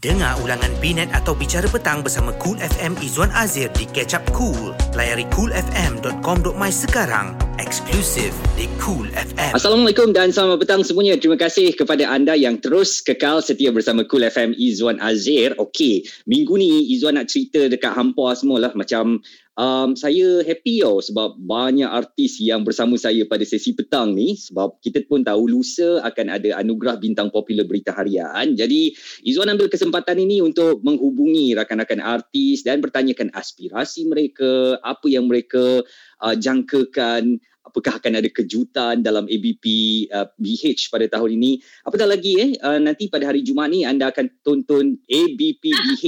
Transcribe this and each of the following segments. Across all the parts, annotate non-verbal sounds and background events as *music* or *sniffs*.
Dengar ulangan Binet atau Bicara Petang bersama Cool FM Izwan Azir di Catch Up Cool. Layari coolfm.com.my sekarang. Eksklusif di Cool FM. Assalamualaikum dan selamat petang semuanya. Terima kasih kepada anda yang terus kekal setia bersama Cool FM Izwan Azir. Okey, minggu ni Izwan nak cerita dekat hampa semua lah macam um, saya happy tau sebab banyak artis yang bersama saya pada sesi petang ni sebab kita pun tahu lusa akan ada anugerah bintang popular berita harian. Jadi Izwan ambil kesempatan ini untuk menghubungi rakan-rakan artis dan bertanyakan aspirasi mereka, apa yang mereka uh, jangkakan, apakah akan ada kejutan dalam ABP uh, BH pada tahun ini. Apatah lagi eh uh, nanti pada hari Jumaat ni anda akan tonton ABP BH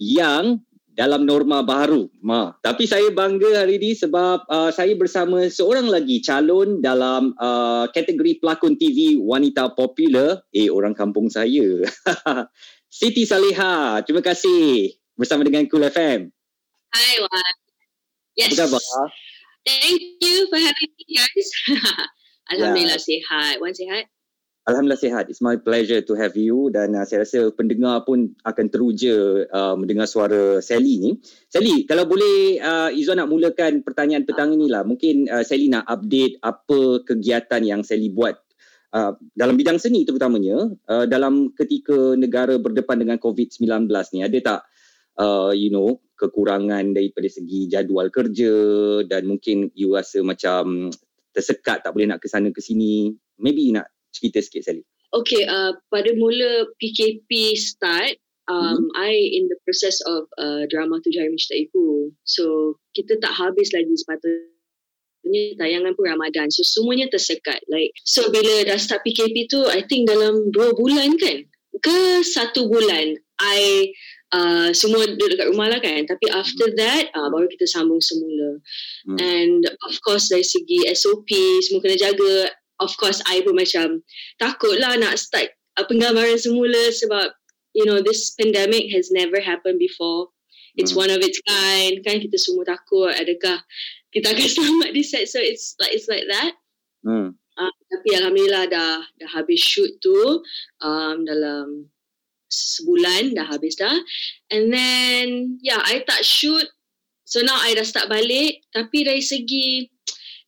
yang dalam norma baru. Ma. Tapi saya bangga hari ini sebab uh, saya bersama seorang lagi calon dalam uh, kategori pelakon TV wanita popular. Eh, orang kampung saya. *laughs* Siti Saleha. Terima kasih bersama dengan Cool FM. Hi, Wan. Yes. Apa khabar? Thank you for having me, guys. *laughs* Alhamdulillah, sihat. Wan sihat? Alhamdulillah sihat. It's my pleasure to have you dan uh, saya rasa pendengar pun akan teruja uh, mendengar suara Sally ni. Sally, kalau boleh uh, Izzuan nak mulakan pertanyaan petang inilah. Mungkin uh, Sally nak update apa kegiatan yang Sally buat uh, dalam bidang seni terutamanya uh, dalam ketika negara berdepan dengan COVID-19 ni. Ada tak uh, you know kekurangan daripada segi jadual kerja dan mungkin you rasa macam tersekat tak boleh nak ke sana ke sini. Maybe nak cerita sikit Sally. Okay, uh, pada mula PKP start, um, hmm. I in the process of uh, drama tu Jari Minta Ibu. So, kita tak habis lagi sepatutnya tayangan pun Ramadan. So, semuanya tersekat. Like, so bila dah start PKP tu, I think dalam dua bulan kan? Ke satu bulan, I uh, semua duduk dekat rumah lah kan. Tapi after that, uh, baru kita sambung semula. Hmm. And of course dari segi SOP, semua kena jaga of course I pun macam takut lah nak start uh, penggambaran semula sebab you know this pandemic has never happened before. It's hmm. one of its kind. Kan kita semua takut adakah kita akan *laughs* selamat di set. So it's like it's like that. Hmm. uh, tapi alhamdulillah dah dah habis shoot tu um, dalam sebulan dah habis dah. And then yeah I tak shoot. So now I dah start balik. Tapi dari segi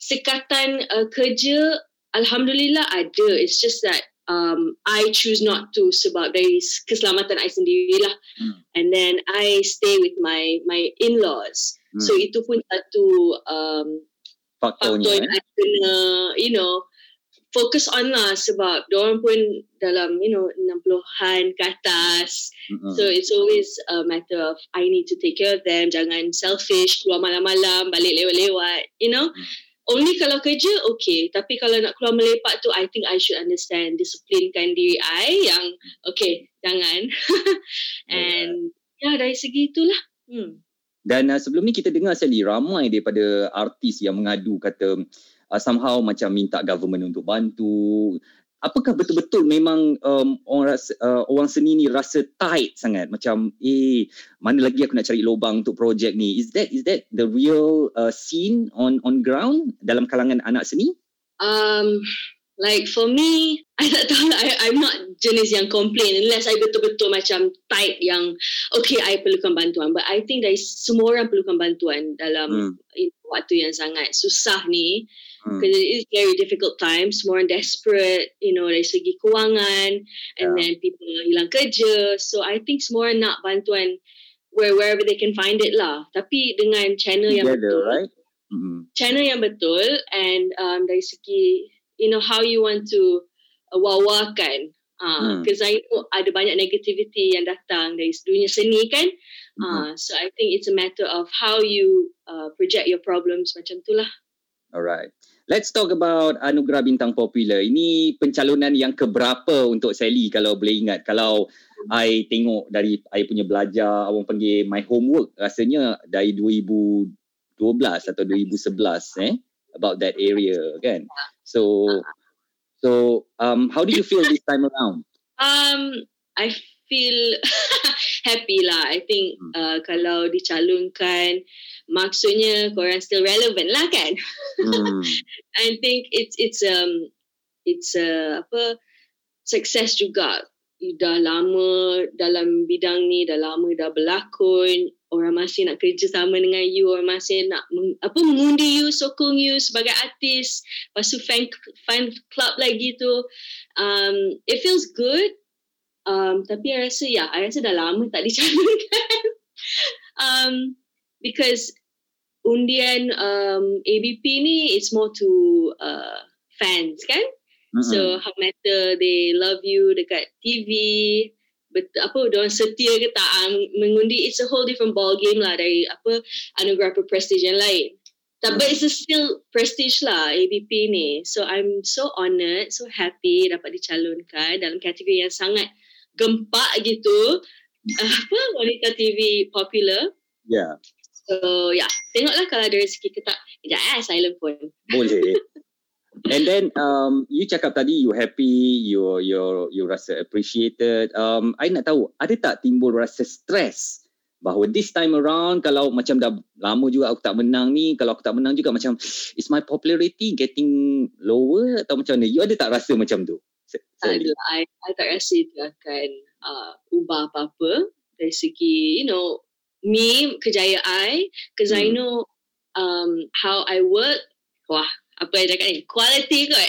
sekatan uh, kerja Alhamdulillah ada. It's just that um, I choose not to sebab dari keselamatan I sendirilah. Hmm. And then I stay with my my in-laws. Hmm. So itu pun satu um, faktor yang eh? I kena, you know, fokus on lah sebab orang pun dalam, you know, 60-an ke atas. Mm-hmm. So it's always a matter of I need to take care of them. Jangan selfish, keluar malam-malam, balik lewat-lewat, you know. Mm only kalau kerja okay. Tapi kalau nak keluar melepak tu I think I should understand disiplinkan diri I yang okay jangan. *laughs* And ya yeah, dari segi itulah. Hmm. dan uh, sebelum ni kita dengar sekali ramai daripada artis yang mengadu kata uh, somehow macam minta government untuk bantu apakah betul-betul memang um, orang rasa, uh, orang seni ni rasa tight sangat? Macam eh mana lagi aku nak cari lubang untuk projek ni? Is that is that the real uh, scene on on ground dalam kalangan anak seni? Um like for me *laughs* I tak tahu. Lah, I, I'm not jenis yang complain unless I betul-betul macam tight yang okay I perlukan bantuan. But I think dari semua orang perlukan bantuan dalam hmm. waktu yang sangat susah ni because hmm. it is very difficult times more desperate you know dari segi kewangan and yeah. then people hilang kerja so I think semua orang nak bantuan where wherever they can find it lah tapi dengan channel yang betul right? mm-hmm. channel yang betul and um, dari segi you know how you want to uh, wawakan because uh, mm. I know ada banyak negativity yang datang dari dunia seni kan mm-hmm. uh, so I think it's a matter of how you uh, project your problems macam tu lah alright Let's talk about Anugerah Bintang Popular. Ini pencalonan yang keberapa untuk Sally kalau boleh ingat. Kalau I tengok dari I punya belajar, orang panggil my homework, rasanya dari 2012 atau 2011 eh about that area kan. So so um how do you feel this time around? Um I feel *laughs* happy lah. I think hmm. uh, kalau dicalonkan maksudnya korang still relevant lah kan hmm. *laughs* I think it's it's um it's a apa success juga dah lama dalam bidang ni, dah lama dah berlakon, orang masih nak kerja sama dengan you, orang masih nak meng, apa mengundi you, sokong you sebagai artis, lepas tu fan, fan club lagi tu. Um, it feels good. Um, tapi I rasa, ya, yeah, I rasa dah lama tak dicalonkan. *laughs* um, because undian um, ABP ni, it's more to uh, fans, kan? Mm-hmm. So, how matter they love you dekat TV, bet, apa orang setia ke tak um, mengundi it's a whole different ball game lah dari apa anugerah prestige yang lain. Tapi it's a still prestige lah ABP ni. So I'm so honoured so happy dapat dicalonkan dalam kategori yang sangat gempak gitu. *laughs* Apa wanita TV popular? Yeah so yeah tengoklah kalau ada rezeki ke tak sekejap eh silent phone boleh *laughs* And then um, you cakap tadi you happy, you you you rasa appreciated. Um, I nak tahu ada tak timbul rasa stress bahawa this time around kalau macam dah lama juga aku tak menang ni, kalau aku tak menang juga macam *sniffs* is my popularity getting lower atau macam mana? You ada tak rasa macam tu? Tak ada. I, I tak rasa itu akan uh, ubah apa-apa dari segi you know me kejayaan I because hmm. I know um, how I work. Wah, apa yang cakap ni quality kot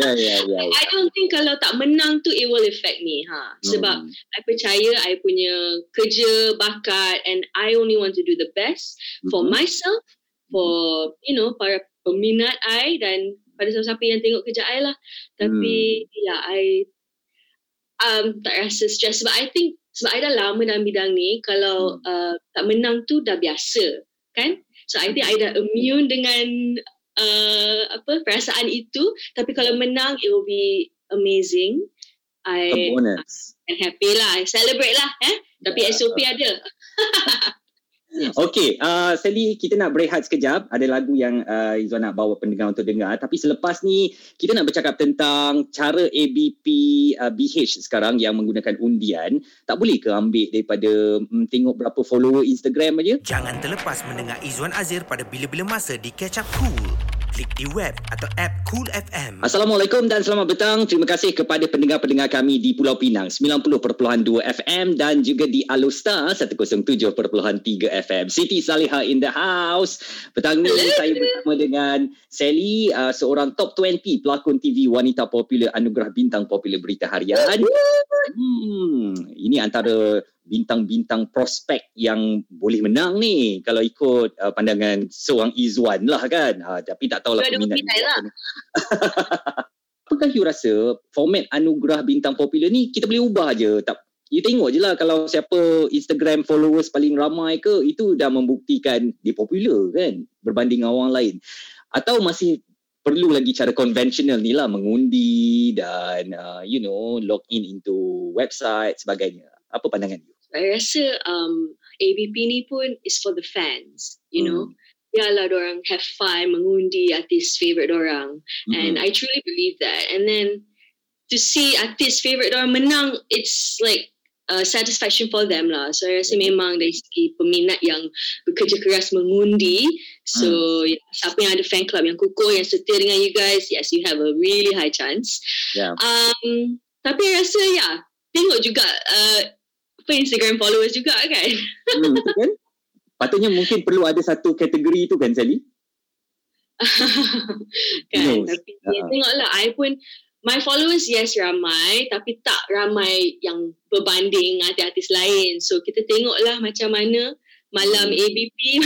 yeah, *laughs* yeah, yeah, I don't think kalau tak menang tu it will affect me ha sebab mm. I percaya I punya kerja bakat and I only want to do the best mm-hmm. for myself for you know para peminat I dan pada siapa-siapa yang tengok kerja I lah tapi mm. yeah I um, tak rasa stress sebab I think sebab I dah lama dalam bidang ni kalau mm. uh, tak menang tu dah biasa kan? So I think I dah immune dengan uh, apa perasaan itu. Tapi kalau menang it will be amazing. I am happy lah. I celebrate lah eh? Tapi yeah. SOP ada *laughs* Okay, uh, Sally, kita nak berehat sekejap. Ada lagu yang uh, Izzuan nak bawa pendengar untuk dengar. Tapi selepas ni, kita nak bercakap tentang cara ABP uh, BH sekarang yang menggunakan undian. Tak boleh ke ambil daripada um, tengok berapa follower Instagram aja? Jangan terlepas mendengar Izzuan Azir pada bila-bila masa di Catch Up Cool klik di web atau app Cool FM. Assalamualaikum dan selamat petang. Terima kasih kepada pendengar-pendengar kami di Pulau Pinang 90.2 FM dan juga di Alustar 107.3 FM. Siti Saliha in the house. Petang ni saya bersama dengan Sally, uh, seorang top 20 pelakon TV wanita popular anugerah bintang popular berita harian. Hmm, ini antara bintang-bintang prospek yang boleh menang ni kalau ikut uh, pandangan seorang Izwan lah kan. Uh, tapi tak tahulah peminat. Lah. *laughs* Apakah you rasa format anugerah bintang popular ni kita boleh ubah je? Tak, you tengok je lah kalau siapa Instagram followers paling ramai ke itu dah membuktikan dia popular kan berbanding orang lain. Atau masih perlu lagi cara konvensional ni lah mengundi dan uh, you know log in into website sebagainya. Apa pandangan you? I rasa um, ABP ni pun is for the fans, you hmm. know. Biarlah orang have fun mengundi artis favorite orang. Mm-hmm. And I truly believe that. And then to see artis favorite orang menang, it's like uh, satisfaction for them lah. So I rasa mm-hmm. memang dari segi peminat yang bekerja keras mengundi. So mm. siapa yang ada fan club yang kukuh, yang setia dengan you guys, yes, you have a really high chance. Yeah. Um, tapi I rasa ya, yeah, tengok juga uh, apa Instagram followers juga kan. Hmm, kan? Patutnya mungkin perlu ada satu kategori tu kan Sally? *laughs* kan, tapi uh-huh. tengoklah I pun my followers yes ramai tapi tak ramai yang berbanding artis-artis lain. So kita tengoklah macam mana malam hmm. ABP. *laughs*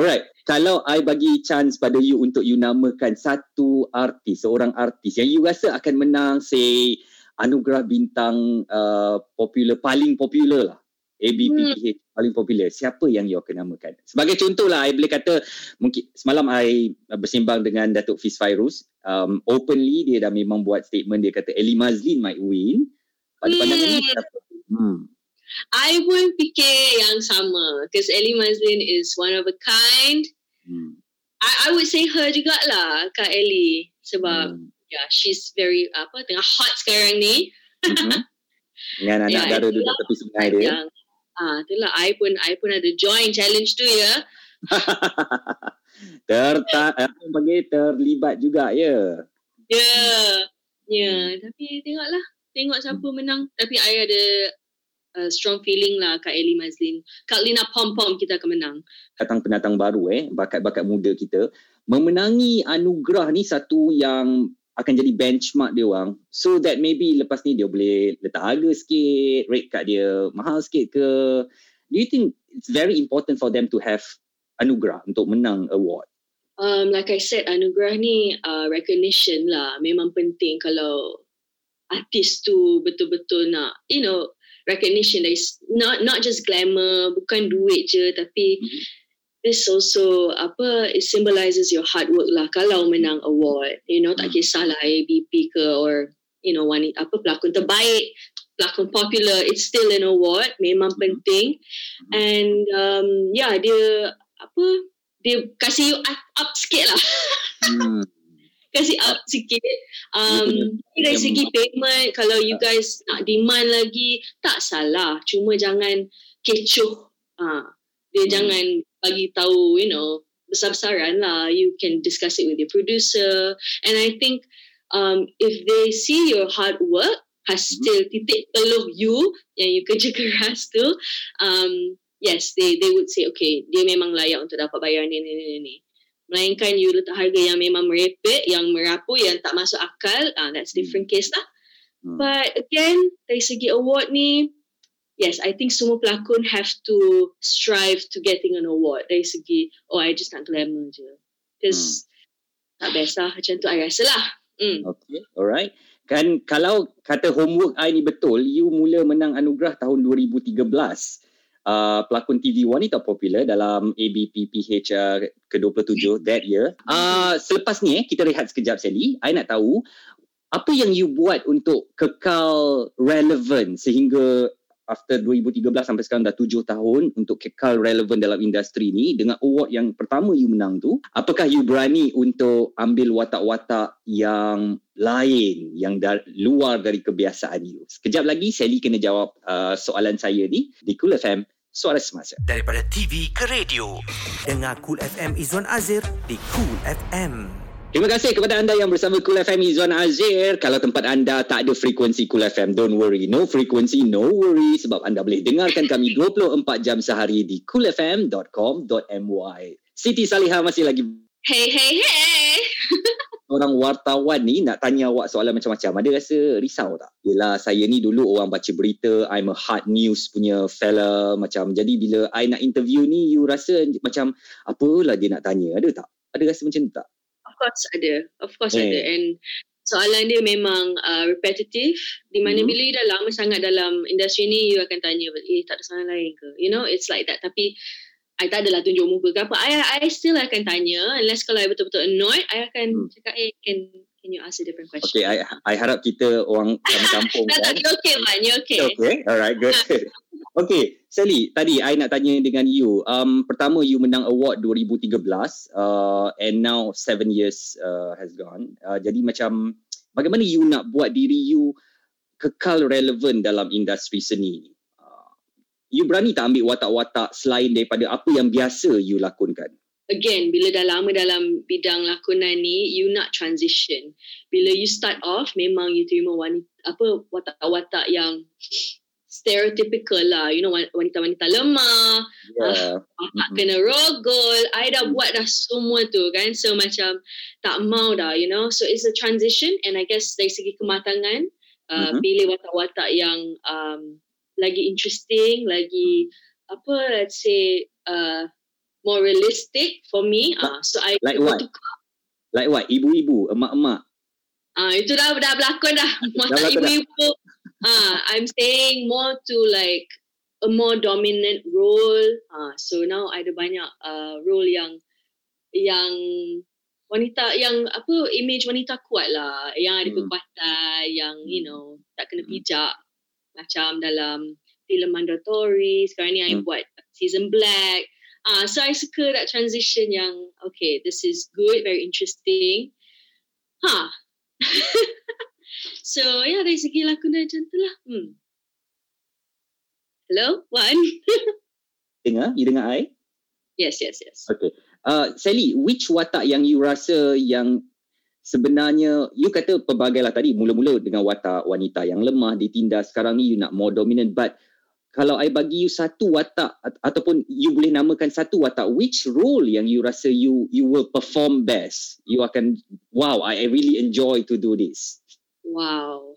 Alright, kalau I bagi chance pada you untuk you namakan satu artis, seorang artis yang you rasa akan menang say anugerah bintang uh, popular paling popular lah. ABPH hmm. paling popular. Siapa yang you akan namakan? Sebagai contoh lah I boleh kata mungkin semalam I bersimbang dengan Datuk Fiz Fairuz. Um, openly dia dah memang buat statement. Dia kata Eli Mazlin might win. Pada hmm. pandangan ni hmm. I pun fikir yang sama. Because Eli Mazlin is one of a kind. Hmm. I, I would say her jugalah Kak Eli sebab hmm yeah, she's very apa tengah hot sekarang ni. Mm-hmm. Dengan anak yeah, dara duduk tepi sungai dia. Yang, ah, itulah I pun I pun ada join challenge tu ya. *laughs* Terta apa bagi terlibat juga ya. Ya. Yeah. Ya, yeah. tapi tengoklah tengok siapa menang. Tapi I ada uh, strong feeling lah Kak Ellie Mazlin. Kak Lina Pom Pom kita akan menang. Datang pendatang baru eh, bakat-bakat muda kita. Memenangi anugerah ni satu yang akan jadi benchmark dia orang. So that maybe lepas ni dia boleh letak harga sikit, rate kat dia mahal sikit ke. Do you think it's very important for them to have anugerah untuk menang award? Um, like I said, anugerah ni uh, recognition lah. Memang penting kalau artis tu betul-betul nak, you know, recognition that is not not just glamour, bukan duit je, tapi mm-hmm. This also apa it symbolizes your hard work lah. Kalau menang award, you know, tak mm-hmm. kisahlah ABP ke or you know wanita apa pelakon terbaik, pelakon popular, it's still an award. Memang mm-hmm. penting. And um, yeah, dia apa dia kasih you up, up sikit lah. Hmm. *laughs* kasih up sikit. Um, dari segi payment, kalau you guys nak demand lagi, tak salah. Cuma jangan kecoh. Ha. Dia hmm. jangan bagi tahu, you know, besar-besaran lah. You can discuss it with your producer. And I think um, if they see your hard work, hasil hmm. titik peluh you, yang you kerja keras tu, um, yes, they they would say, okay, dia memang layak untuk dapat bayar ni, ni, ni, ni. Melainkan you letak harga yang memang merepek, yang merapu, yang tak masuk akal, uh, that's hmm. different case lah. Hmm. But again, dari segi award ni, yes, I think semua pelakon have to strive to getting an award. Dari segi, oh, I just nak glamour je. Because hmm. tak best lah. Macam tu, I rasa lah. Hmm. Okay, alright. Kan kalau kata homework I ni betul, you mula menang anugerah tahun 2013 uh, pelakon TV wanita popular dalam ABPPH uh, ke-27 that year. Uh, selepas ni eh, kita rehat sekejap Sally. I nak tahu apa yang you buat untuk kekal relevant sehingga after 2013 sampai sekarang dah tujuh tahun untuk kekal relevan dalam industri ni dengan award yang pertama you menang tu apakah you berani untuk ambil watak-watak yang lain yang dar- luar dari kebiasaan you sekejap lagi Sally kena jawab uh, soalan saya ni di Cool FM suara semasa. Daripada TV ke radio, dengar Cool FM Izwan Azir di Cool FM. Terima kasih kepada anda yang bersama Cool FM Izwan Azir. Kalau tempat anda tak ada frekuensi Cool FM, don't worry. No frekuensi, no worry. Sebab anda boleh dengarkan kami 24 jam sehari di coolfm.com.my. Siti Salihah masih lagi. Hey, hey, hey. *laughs* orang wartawan ni nak tanya awak soalan macam-macam. Ada rasa risau tak? Yelah, saya ni dulu orang baca berita, I'm a hard news punya fella. Macam, jadi bila I nak interview ni, you rasa macam, apalah dia nak tanya? Ada tak? Ada rasa macam tu tak? Course ada. Of course hey. ada. And soalan dia memang uh, repetitive. Di mana hmm. bila you dah lama sangat dalam industri ni, you akan tanya, eh tak ada soalan lain ke? You know, it's like that. Tapi, I tak adalah tunjuk muka ke apa. I, I still akan tanya. Unless kalau I betul-betul annoyed, I akan hmm. cakap, eh, can can you ask a different question? Okay, I, I harap kita orang kampung *laughs* kan. tak, okay, man. You okay. Okay, alright, good. *laughs* okay, Sally, tadi I nak tanya dengan you. Um, pertama, you menang award 2013 uh, and now seven years uh, has gone. Uh, jadi macam, bagaimana you nak buat diri you kekal relevan dalam industri seni you berani tak ambil watak-watak selain daripada apa yang biasa you lakonkan? Again, bila dah lama dalam bidang lakonan ni, you nak transition. Bila you start off, memang you terima wanita, apa watak-watak yang stereotypical lah. You know, wanita-wanita lemah, yeah. uh, mm-hmm. kena rogol. I dah buat dah semua tu kan. So macam tak mau dah, you know. So it's a transition and I guess dari segi kematangan, uh, mm-hmm. pilih watak-watak yang um, lagi interesting, lagi apa let's say uh, more realistic for me. Ah, uh, so I like what? Tukar. Like what? Ibu-ibu, emak-emak. Ah, uh, itu dah dah berlakon dah. *laughs* Masa ibu-ibu. Ah, uh, I'm saying more to like a more dominant role. Ah, uh, so now ada banyak uh, role yang yang wanita yang apa image wanita kuat lah yang ada hmm. kekuatan yang you hmm. know tak kena pijak macam dalam filem mandatory sekarang ni hmm. I buat season black uh, so I suka that transition yang okay this is good very interesting. Ha huh. *laughs* so yeah dari segi lakonan macam tu lah. Hmm. hello one *laughs* dengar? You dengar I? Yes yes yes. Okay. Uh, Sally which watak yang you rasa yang sebenarnya you kata pelbagai lah tadi mula-mula dengan watak wanita yang lemah ditindas sekarang ni you nak more dominant but kalau I bagi you satu watak ataupun you boleh namakan satu watak which role yang you rasa you you will perform best? You akan wow I really enjoy to do this. Wow.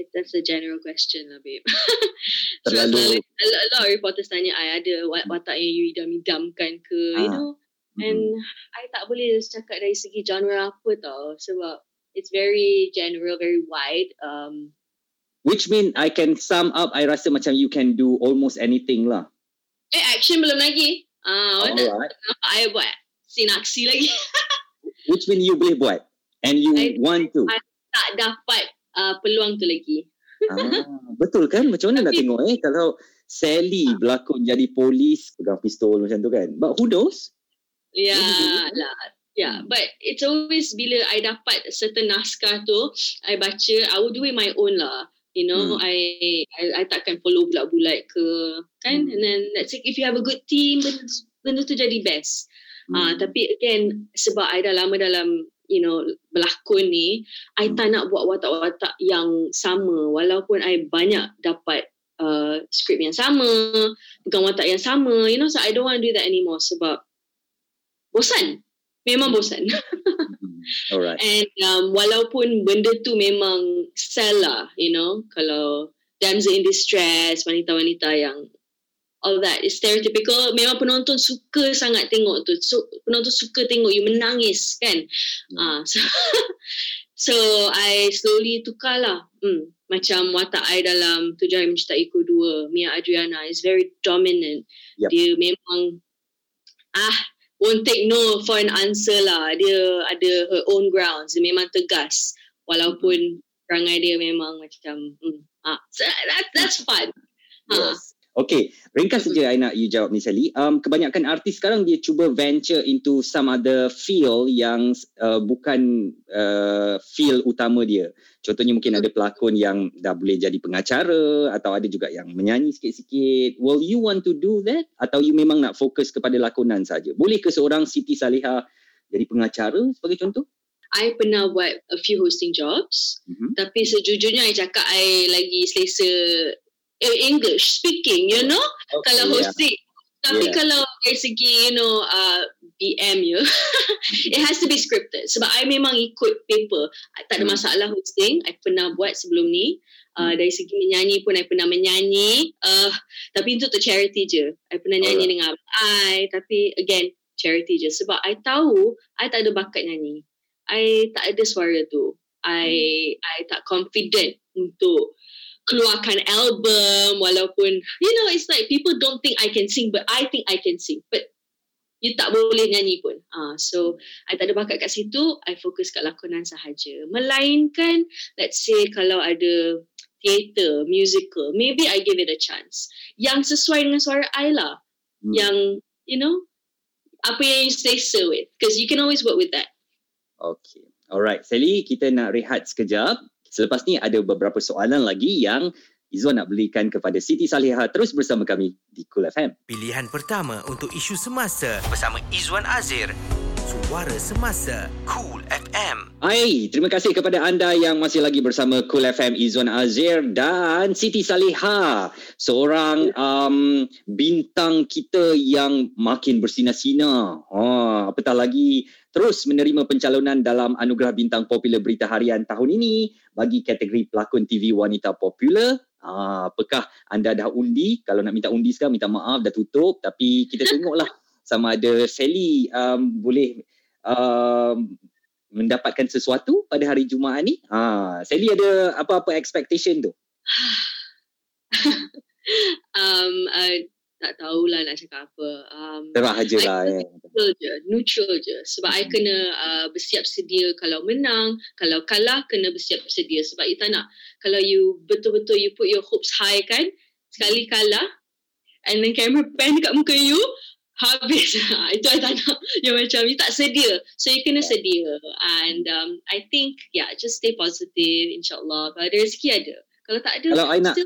It, that's a general question lah babe. *laughs* Terlalu. so, a, lot, a lot of reporters tanya I ada watak yang you idam-idamkan ke ah. you know and mm-hmm. I tak boleh cakap dari segi genre apa tau sebab it's very general very wide. Um Which mean I can sum up, I rasa macam you can do almost anything lah. Eh, action belum lagi. Ah, uh, oh, right. I buat scene aksi lagi. *laughs* Which mean you boleh buat? And you I, want to? I tak dapat uh, peluang tu lagi. ah, betul kan? Macam mana nak tengok eh? Kalau Sally ah. berlakon jadi polis, pegang pistol macam tu kan. But who knows? Ya yeah, lah. Yeah, hmm. but it's always bila I dapat certain naskah tu, I baca, I will do it my own lah you know hmm. I, I I takkan follow bulat-bulat ke kan hmm. and then let's say if you have a good team benda, benda tu jadi best ah, hmm. uh, tapi again sebab I dah lama dalam you know berlakon ni I tak nak buat watak-watak yang sama walaupun I banyak dapat uh, skrip yang sama bukan watak yang sama you know so I don't want to do that anymore sebab bosan memang bosan *laughs* Alright. And um, walaupun benda tu memang sell lah, you know, kalau damsel in distress, wanita-wanita yang all that is stereotypical memang penonton suka sangat tengok tu so, penonton suka tengok you menangis kan hmm. uh, *laughs* so, so I slowly tukar lah hmm, macam watak I dalam Tujuh Hari Mencintaiku 2 Mia Adriana is very dominant yep. dia memang ah won't take no for an answer lah. Dia ada her own grounds. Dia memang tegas. Walaupun perangai dia memang macam, hmm, ah, so that, that's fun. Ha. Yes. Okay, ringkas saja I nak you jawab ni Sally. Um, kebanyakan artis sekarang dia cuba venture into some other field yang uh, bukan uh, field utama dia. Contohnya mungkin ada pelakon yang dah boleh jadi pengacara atau ada juga yang menyanyi sikit-sikit. Will you want to do that? Atau you memang nak fokus kepada lakonan saja? Boleh ke seorang Siti Saliha jadi pengacara sebagai contoh? I pernah buat a few hosting jobs. Mm-hmm. Tapi sejujurnya I cakap I lagi selesa uh, English speaking, you know, okay, kalau hosting. Yeah. Tapi yeah. kalau dari segi, you know, uh, BM you, *laughs* it has to be scripted. Sebab I memang ikut paper. Tak ada hmm. masalah hosting. I pernah buat sebelum ni. Uh, hmm. dari segi menyanyi pun I pernah menyanyi. Uh, tapi untuk tu charity je. I pernah nyanyi right. dengan I. Tapi again, charity je. Sebab I tahu I tak ada bakat nyanyi. I tak ada suara tu. I hmm. I tak confident untuk keluarkan album walaupun you know it's like people don't think I can sing but I think I can sing. But you tak boleh nyanyi pun. Ah uh, so I tak ada bakat kat situ I fokus kat lakonan sahaja. Melainkan let's say kalau ada theater musical maybe I give it a chance. Yang sesuai dengan suara I lah. Hmm. yang you know apa yang you say so with. Because you can always work with that. Okay. Alright Sally kita nak rehat sekejap Selepas ni ada beberapa soalan lagi yang Izzuan nak belikan kepada Siti Salihah terus bersama kami di Cool FM. Pilihan pertama untuk isu semasa bersama Izzuan Azir. Suara Semasa Cool FM. Hai, terima kasih kepada anda yang masih lagi bersama Cool FM Izzuan Azir dan Siti Salihah. Seorang um, bintang kita yang makin bersinar-sinar. Ha, apatah lagi terus menerima pencalonan dalam Anugerah Bintang Popular Berita Harian tahun ini bagi kategori pelakon TV wanita popular. Ha, apakah anda dah undi? Kalau nak minta undi sekarang, minta maaf dah tutup. Tapi kita tengoklah sama ada Sally um, boleh um, mendapatkan sesuatu pada hari Jumaat ni. Ha, Sally ada apa-apa expectation tu? *laughs* um, uh, tak tahulah nak cakap apa. Um, Terah je lah. Eh. Neutral je. Neutral je. Sebab hmm. I kena uh, bersiap sedia kalau menang. Kalau kalah, kena bersiap sedia. Sebab you tak nak. Kalau you betul-betul you put your hopes high kan. Sekali kalah. And then camera *laughs* pan dekat muka you. Habis. *laughs* Itu I tak nak. *laughs* Yang macam you tak sedia. So you kena sedia. And um, I think, yeah, just stay positive. InsyaAllah. Kalau ada rezeki ada. Kalau tak ada. Kalau I nak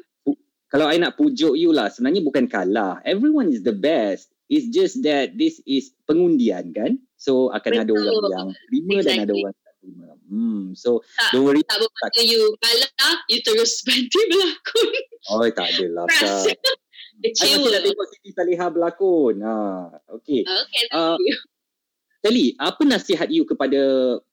kalau I nak pujuk you lah, sebenarnya bukan kalah. Everyone is the best. It's just that this is pengundian kan? So akan Betul. ada orang yang terima exactly. dan ada orang tak terima. Hmm. So Tak, don't worry. Tak bermakna you kalah, you terus *laughs* berhenti berlakon. Oh tak adalah. Tak. Kecewa. nak tengok Siti Salihah berlakon. Ha, okay. Okay, thank Ah, you. Sally, apa nasihat you kepada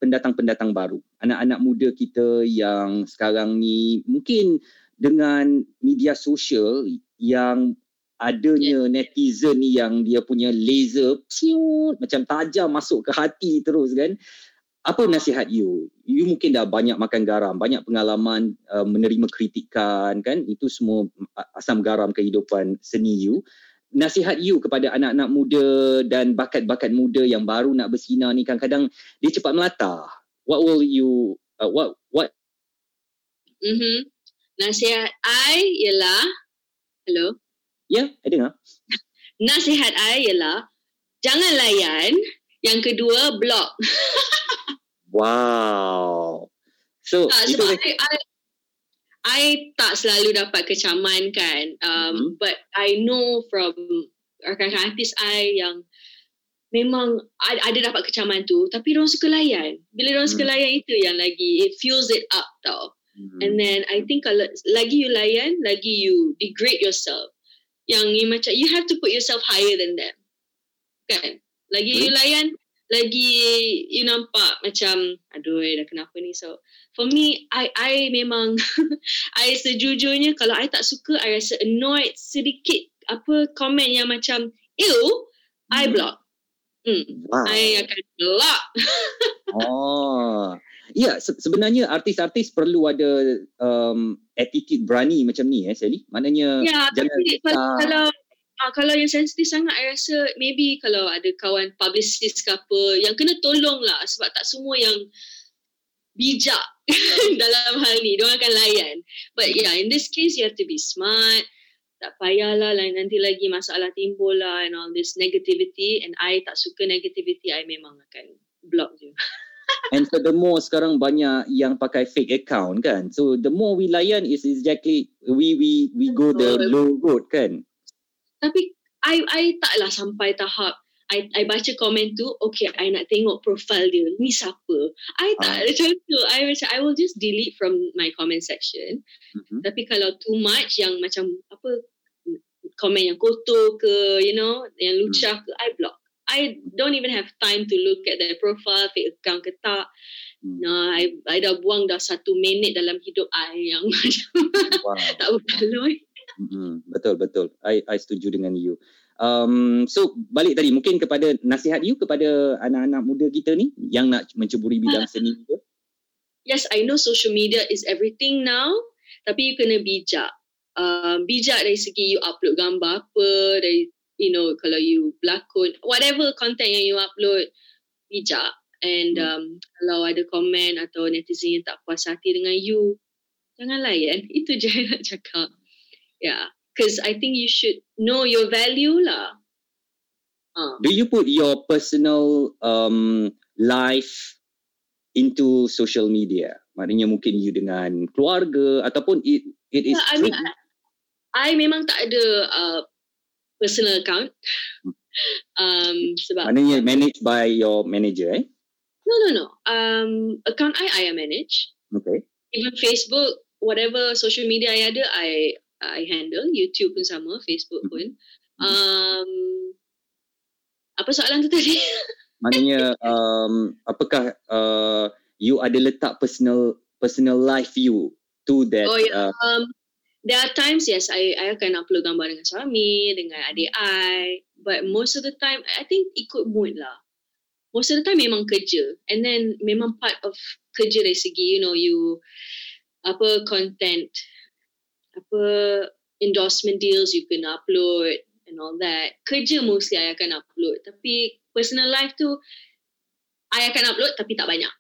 pendatang-pendatang baru? Anak-anak muda kita yang sekarang ni mungkin dengan media sosial yang adanya netizen ni yang dia punya laser piut, macam tajam masuk ke hati terus kan. Apa nasihat you? You mungkin dah banyak makan garam, banyak pengalaman uh, menerima kritikan kan. Itu semua asam garam kehidupan seni you nasihat you kepada anak-anak muda dan bakat-bakat muda yang baru nak bersinar ni kadang-kadang dia cepat melata. What will you uh, what what Mm-hmm. Nasihat I ialah, hello? ya, yeah, I dengar. *laughs* Nasihat I ialah, jangan layan. Yang kedua, block. *laughs* Wow. So Tak, itu sebab I, I, I tak selalu dapat kecaman kan. Um, Mhm. But I know from rakan-rakan artis I yang memang ada, ada dapat kecaman tu. Tapi diorang suka layan. Bila diorang suka Hmm. layan itu yang lagi, it fuels it up tau. Hmm. And then I think kalau lagi you layan, lagi you degrade yourself. Yang you macam, you have to put yourself higher than them. Kan? Lagi you layan, lagi you nampak macam, aduh dah kenapa ni. So for me, I I memang, *laughs* I sejujurnya kalau I tak suka, I rasa annoyed sedikit apa komen yang macam, ew, I Hmm. block. Hmm. wow. I akan block. *laughs* Oh. Ya, se- sebenarnya artis-artis perlu ada um, attitude berani macam ni eh Sally. Maknanya Ya, jangan tapi kalau, ah. kalau yang sensitif sangat, I rasa maybe kalau ada kawan publicist ke apa, yang kena tolong lah sebab tak semua yang bijak *laughs* dalam hal ni. Diorang akan layan. But yeah, in this case, you have to be smart. Tak payahlah lah nanti lagi masalah timbul lah and all this negativity. And I tak suka negativity, I memang akan block je. *laughs* And furthermore sekarang banyak yang pakai fake account kan. So the more we layan is exactly we we we go the low road kan. Tapi I I taklah sampai tahap I, I baca komen tu, okay, I nak tengok profile dia. Ni siapa? I tak Ah. ada *laughs* macam tu. I macam, I will just delete from my comment section. Mhm. Tapi kalau too much yang macam, apa, komen yang kotor ke, you know, yang lucah ke, I block. I don't even have time to look at their profile, fake account ke tak. Hmm. Nah, I, I dah buang dah satu minit dalam hidup I yang *laughs* macam Wow. tak berbaloi. Mm-hmm. Betul betul. I I setuju dengan you. Um, so balik tadi mungkin kepada nasihat you kepada anak-anak muda kita ni yang nak menceburi bidang seni tu. yes, I know social media is everything now, tapi you kena bijak. Uh, bijak dari segi you upload gambar apa, dari, you know, kalau you berlakon, whatever content yang you upload, bijak. And Hmm. um, kalau ada komen atau netizen yang tak puas hati dengan you, jangan layan. *laughs* Itu je yang nak cakap. Yeah. Because I think you should know your value lah. Uh. Do you put your personal um, life into social media? Maknanya mungkin you dengan keluarga ataupun it it is Yeah, I mean, I, I memang tak ada uh, personal account. um, sebab maknanya managed by your manager eh? no no no. Um, account I I manage. Okay. Even Facebook, whatever social media I ada, I I handle. YouTube pun sama, Facebook pun. Um, apa soalan tu tadi? *laughs* Maknanya um, apakah uh, you ada letak personal personal life you to that Oh, ya. uh, Um, there are times yes, I I akan upload gambar dengan suami, dengan adik I. But most of the time, I think ikut mood lah. Most of the time memang kerja. And then memang part of kerja dari segi, you know, you apa content, apa endorsement deals you can upload and all that. Kerja mostly I akan upload. Tapi personal life tu, I akan upload tapi tak banyak.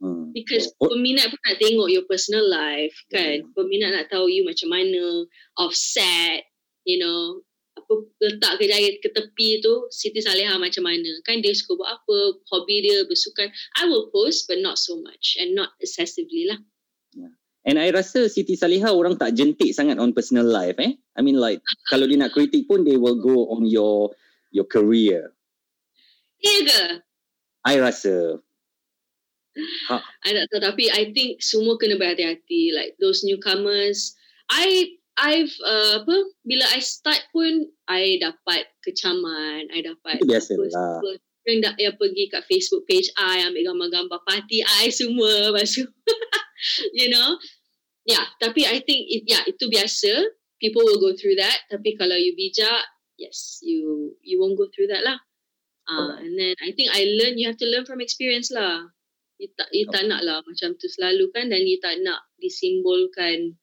hmm. Because Oh. peminat pun nak tengok your personal life kan. Peminat nak tahu you macam mana, offset, you know, apa letak kejaya ke tepi tu, Siti Salihah macam mana. Kan dia suka buat apa, hobi dia, bersukan. I will post but not so much and not excessively lah. And I rasa Siti Salihah orang tak jentik sangat on personal life eh. I mean like kalau dia nak kritik pun they will go on your your career. Ya ke? I rasa Ha. I tak tahu tapi I think semua kena berhati-hati like those newcomers. I I've uh, apa bila I start pun I dapat kecaman, I dapat Itu biasa apa, yang, dah, yang pergi kat Facebook page I ambil gambar-gambar party I semua. *laughs* Lepas tu you know? Yeah tapi I think it, yeah itu biasa. People will go through that. Tapi kalau you bijak yes you you won't go through that lah. Uh, and then I think I learn you have to learn from experience lah. You tak, you tak nak lah macam tu selalu kan dan you tak nak disimbolkan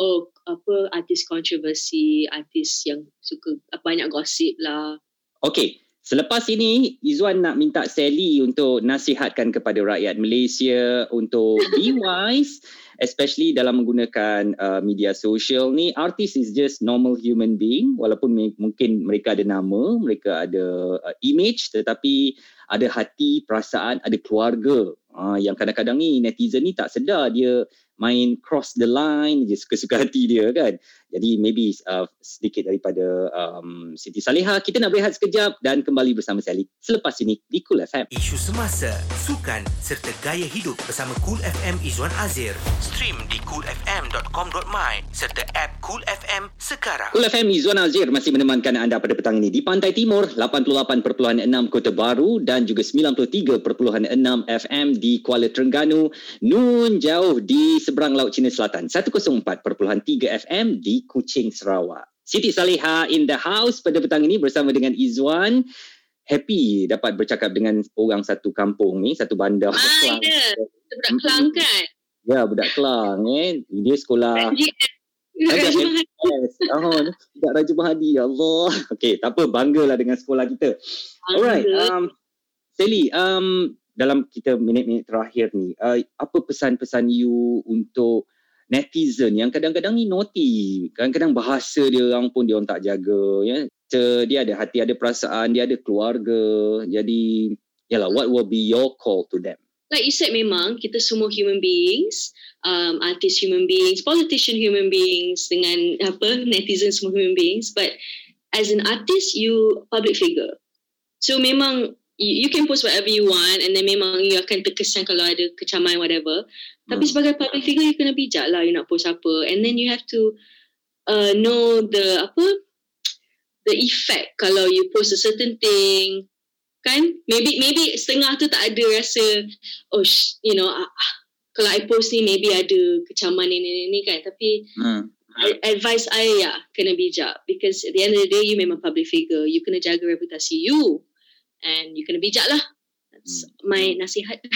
oh apa artis kontroversi artis yang suka banyak gosip lah. Okey, selepas ini Izzuan nak minta Sally untuk nasihatkan kepada rakyat Malaysia untuk *laughs* be wise especially dalam menggunakan uh, media sosial ni. Artis is just normal human being walaupun me- mungkin mereka ada nama, mereka ada uh, image tetapi ada hati, perasaan, ada keluarga. Uh, yang kadang-kadang ni netizen ni tak sedar dia main cross the line je suka-suka hati dia kan. Jadi maybe uh, sedikit daripada um, Siti Salihah. Kita nak berehat sekejap dan kembali bersama Sally selepas ini di Cool FM. Isu semasa, sukan serta gaya hidup bersama Cool FM Izwan Azir. Stream di coolfm.com.my serta app Cool FM sekarang. Cool FM Izzuan Azir masih menemankan anda pada petang ini di Pantai Timur 88.6 Kota Baru dan juga 93.6 FM di Kuala Terengganu, nun jauh di seberang Laut Cina Selatan 104.3 FM di Kuching Sarawak. Siti Salihah in the house pada petang ini bersama dengan Izzuan. Happy dapat bercakap dengan orang satu kampung ni, satu bandar. ah ya budak Mm-mm. Kelang kan Ya, budak Kelang eh. Dia sekolah Raja. Yes. Oh, Raja Mahadi. Ya Allah. *laughs* Okey, tak apa. Banggalah dengan sekolah kita. Alright. Um, Sally, um, dalam kita minit-minit terakhir ni, uh, apa pesan-pesan you untuk netizen yang kadang-kadang ni naughty. Kadang-kadang bahasa dia orang pun dia orang tak jaga. Ya? Dia ada hati, ada perasaan, dia ada keluarga. Jadi, yalah, what will be your call to them? like you said memang kita semua human beings um, artis human beings politician human beings dengan apa netizen semua human beings but as an artist you public figure so memang you, you can post whatever you want and then memang you akan terkesan kalau ada kecaman whatever. Tapi Hmm. sebagai public figure you kena bijak lah you nak post apa. And then you have to uh, know the apa the effect kalau you post a certain thing kan? Maybe maybe setengah tu tak ada rasa oh sh- you know ah, ah, kalau I post ni maybe ada kecaman ni ni ni, ni kan? Tapi Hmm. I- advice I ya kena bijak. Because at the end of the day you memang public figure. You kena jaga reputasi you and you kena bijak lah that's my nasihat. *laughs*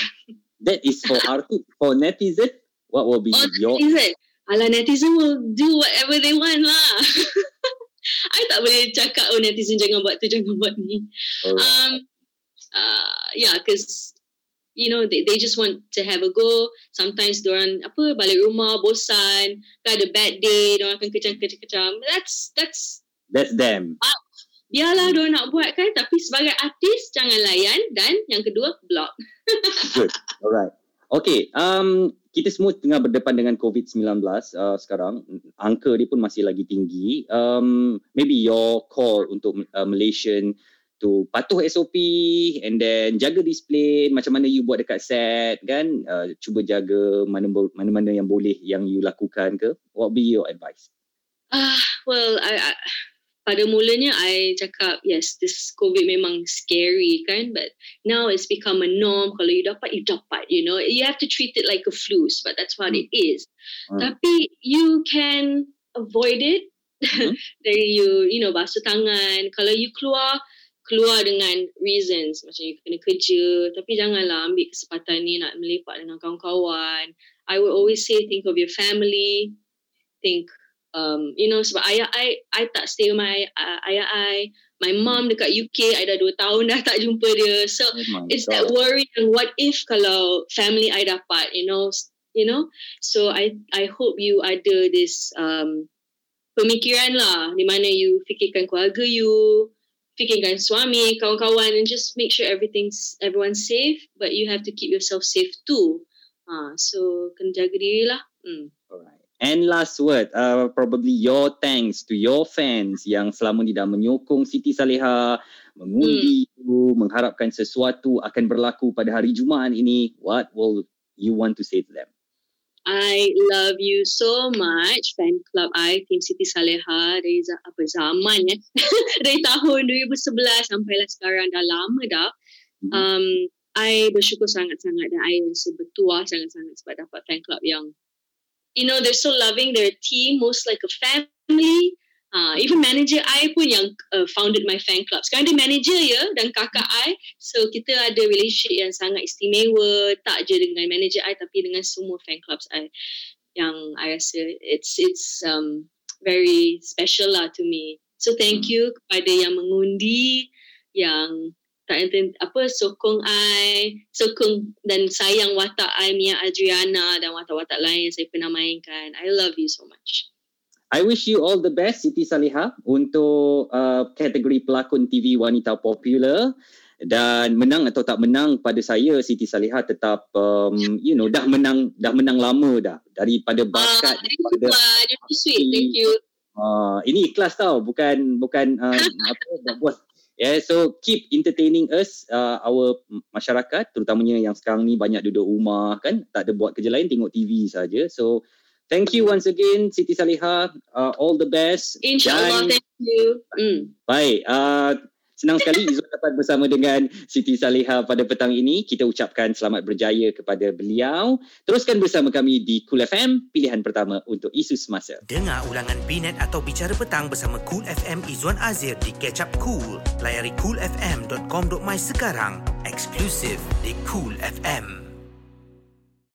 That is for artist. For netizen, what will be oh your netizen. Alah netizen will do whatever they want lah. *laughs* I tak boleh cakap oh netizen jangan buat tu jangan buat ni. Alright. um uh yeah because you know they, they just want to have a go. Sometimes diorang apa balik rumah bosan. Kan ada bad day diorang akan kecam-kecam that's that's That's them. Biarlah diorang nak buat kan tapi sebagai artis jangan layan dan yang kedua block *laughs* Good. Alright. Okay. Um, kita semua tengah berdepan dengan COVID-19 uh, sekarang. Angka dia pun masih lagi tinggi. Um, maybe your call untuk uh, Malaysian to patuh SOP and then jaga disiplin macam mana you buat dekat set kan uh, cuba jaga mana mana-mana yang boleh yang you lakukan ke what be your advice ah well I, I pada mulanya I cakap yes this COVID memang scary kan? But now it's become a norm. Kalau you dapat you dapat you know? You have to treat it like a flu but that's what it is. Hmm. tapi you can avoid it. Hmm. *laughs* dari you you know basuh tangan. Kalau you keluar keluar dengan reasons. Macam you kena kerja. Tapi janganlah ambil kesempatan ni nak melepak dengan kawan-kawan. I will always say think of your family. Think um, you know sebab ayah I I tak stay with my uh, ayah I. My mom dekat UK I dah 2 tahun dah tak jumpa dia. So oh it's God. that worry and what if kalau family I dapat you know you know? So I I hope you ada this um pemikiran lah di mana you fikirkan keluarga you fikirkan suami kawan-kawan and just make sure everything's everyone's safe but you have to keep yourself safe too. Ha so kena jaga diri lah. Hmm. And last word, uh, probably your thanks to your fans yang selama ni dah menyokong Siti Saleha, mengundi hmm. mengharapkan sesuatu akan berlaku pada hari Jumaat ini. What will you want to say to them? I love you so much fan club I Team Siti Saleha dari apa zaman ya *laughs* dari tahun 2011 sampai lah sekarang dah lama dah hmm. um I bersyukur sangat-sangat dan I rasa bertuah sangat-sangat sebab dapat fan club yang you know they're so loving their team most like a family. Uh, even manager I pun yang uh, founded my fan club. Sekarang dia manager ya dan kakak I. So kita ada relationship yang sangat istimewa tak je dengan manager I tapi dengan semua fan clubs I. Yang I rasa it's it's um very special lah to me. So thank you kepada yang mengundi yang tak apa sokong I sokong dan sayang watak I Mia Adriana dan watak-watak lain yang saya pernah mainkan. I love you so much. I wish you all the best Siti Saliha untuk uh, kategori pelakon TV wanita popular. Dan menang atau tak menang pada saya Siti Saliha tetap um, you know dah menang dah menang lama dah daripada bakat uh, daripada sweet thank you. Uh, ini ikhlas tau bukan bukan uh, *laughs* apa buat Yeah, so keep entertaining us, uh, our masyarakat, terutamanya yang sekarang ni banyak duduk rumah kan, tak ada buat kerja lain, tengok TV saja. So thank you once again, Siti Saliha. Uh, all the best. Insyaallah, thank you. Mm. Baik, uh, Senang sekali Izzuan dapat bersama dengan Siti Saliha pada petang ini. Kita ucapkan selamat berjaya kepada beliau. Teruskan bersama kami di Cool FM, pilihan pertama untuk isu semasa. Dengar ulangan Binet atau Bicara Petang bersama Cool FM Izzuan Azir di Catch Up Cool. Layari coolfm.com.my sekarang. Eksklusif di Cool FM.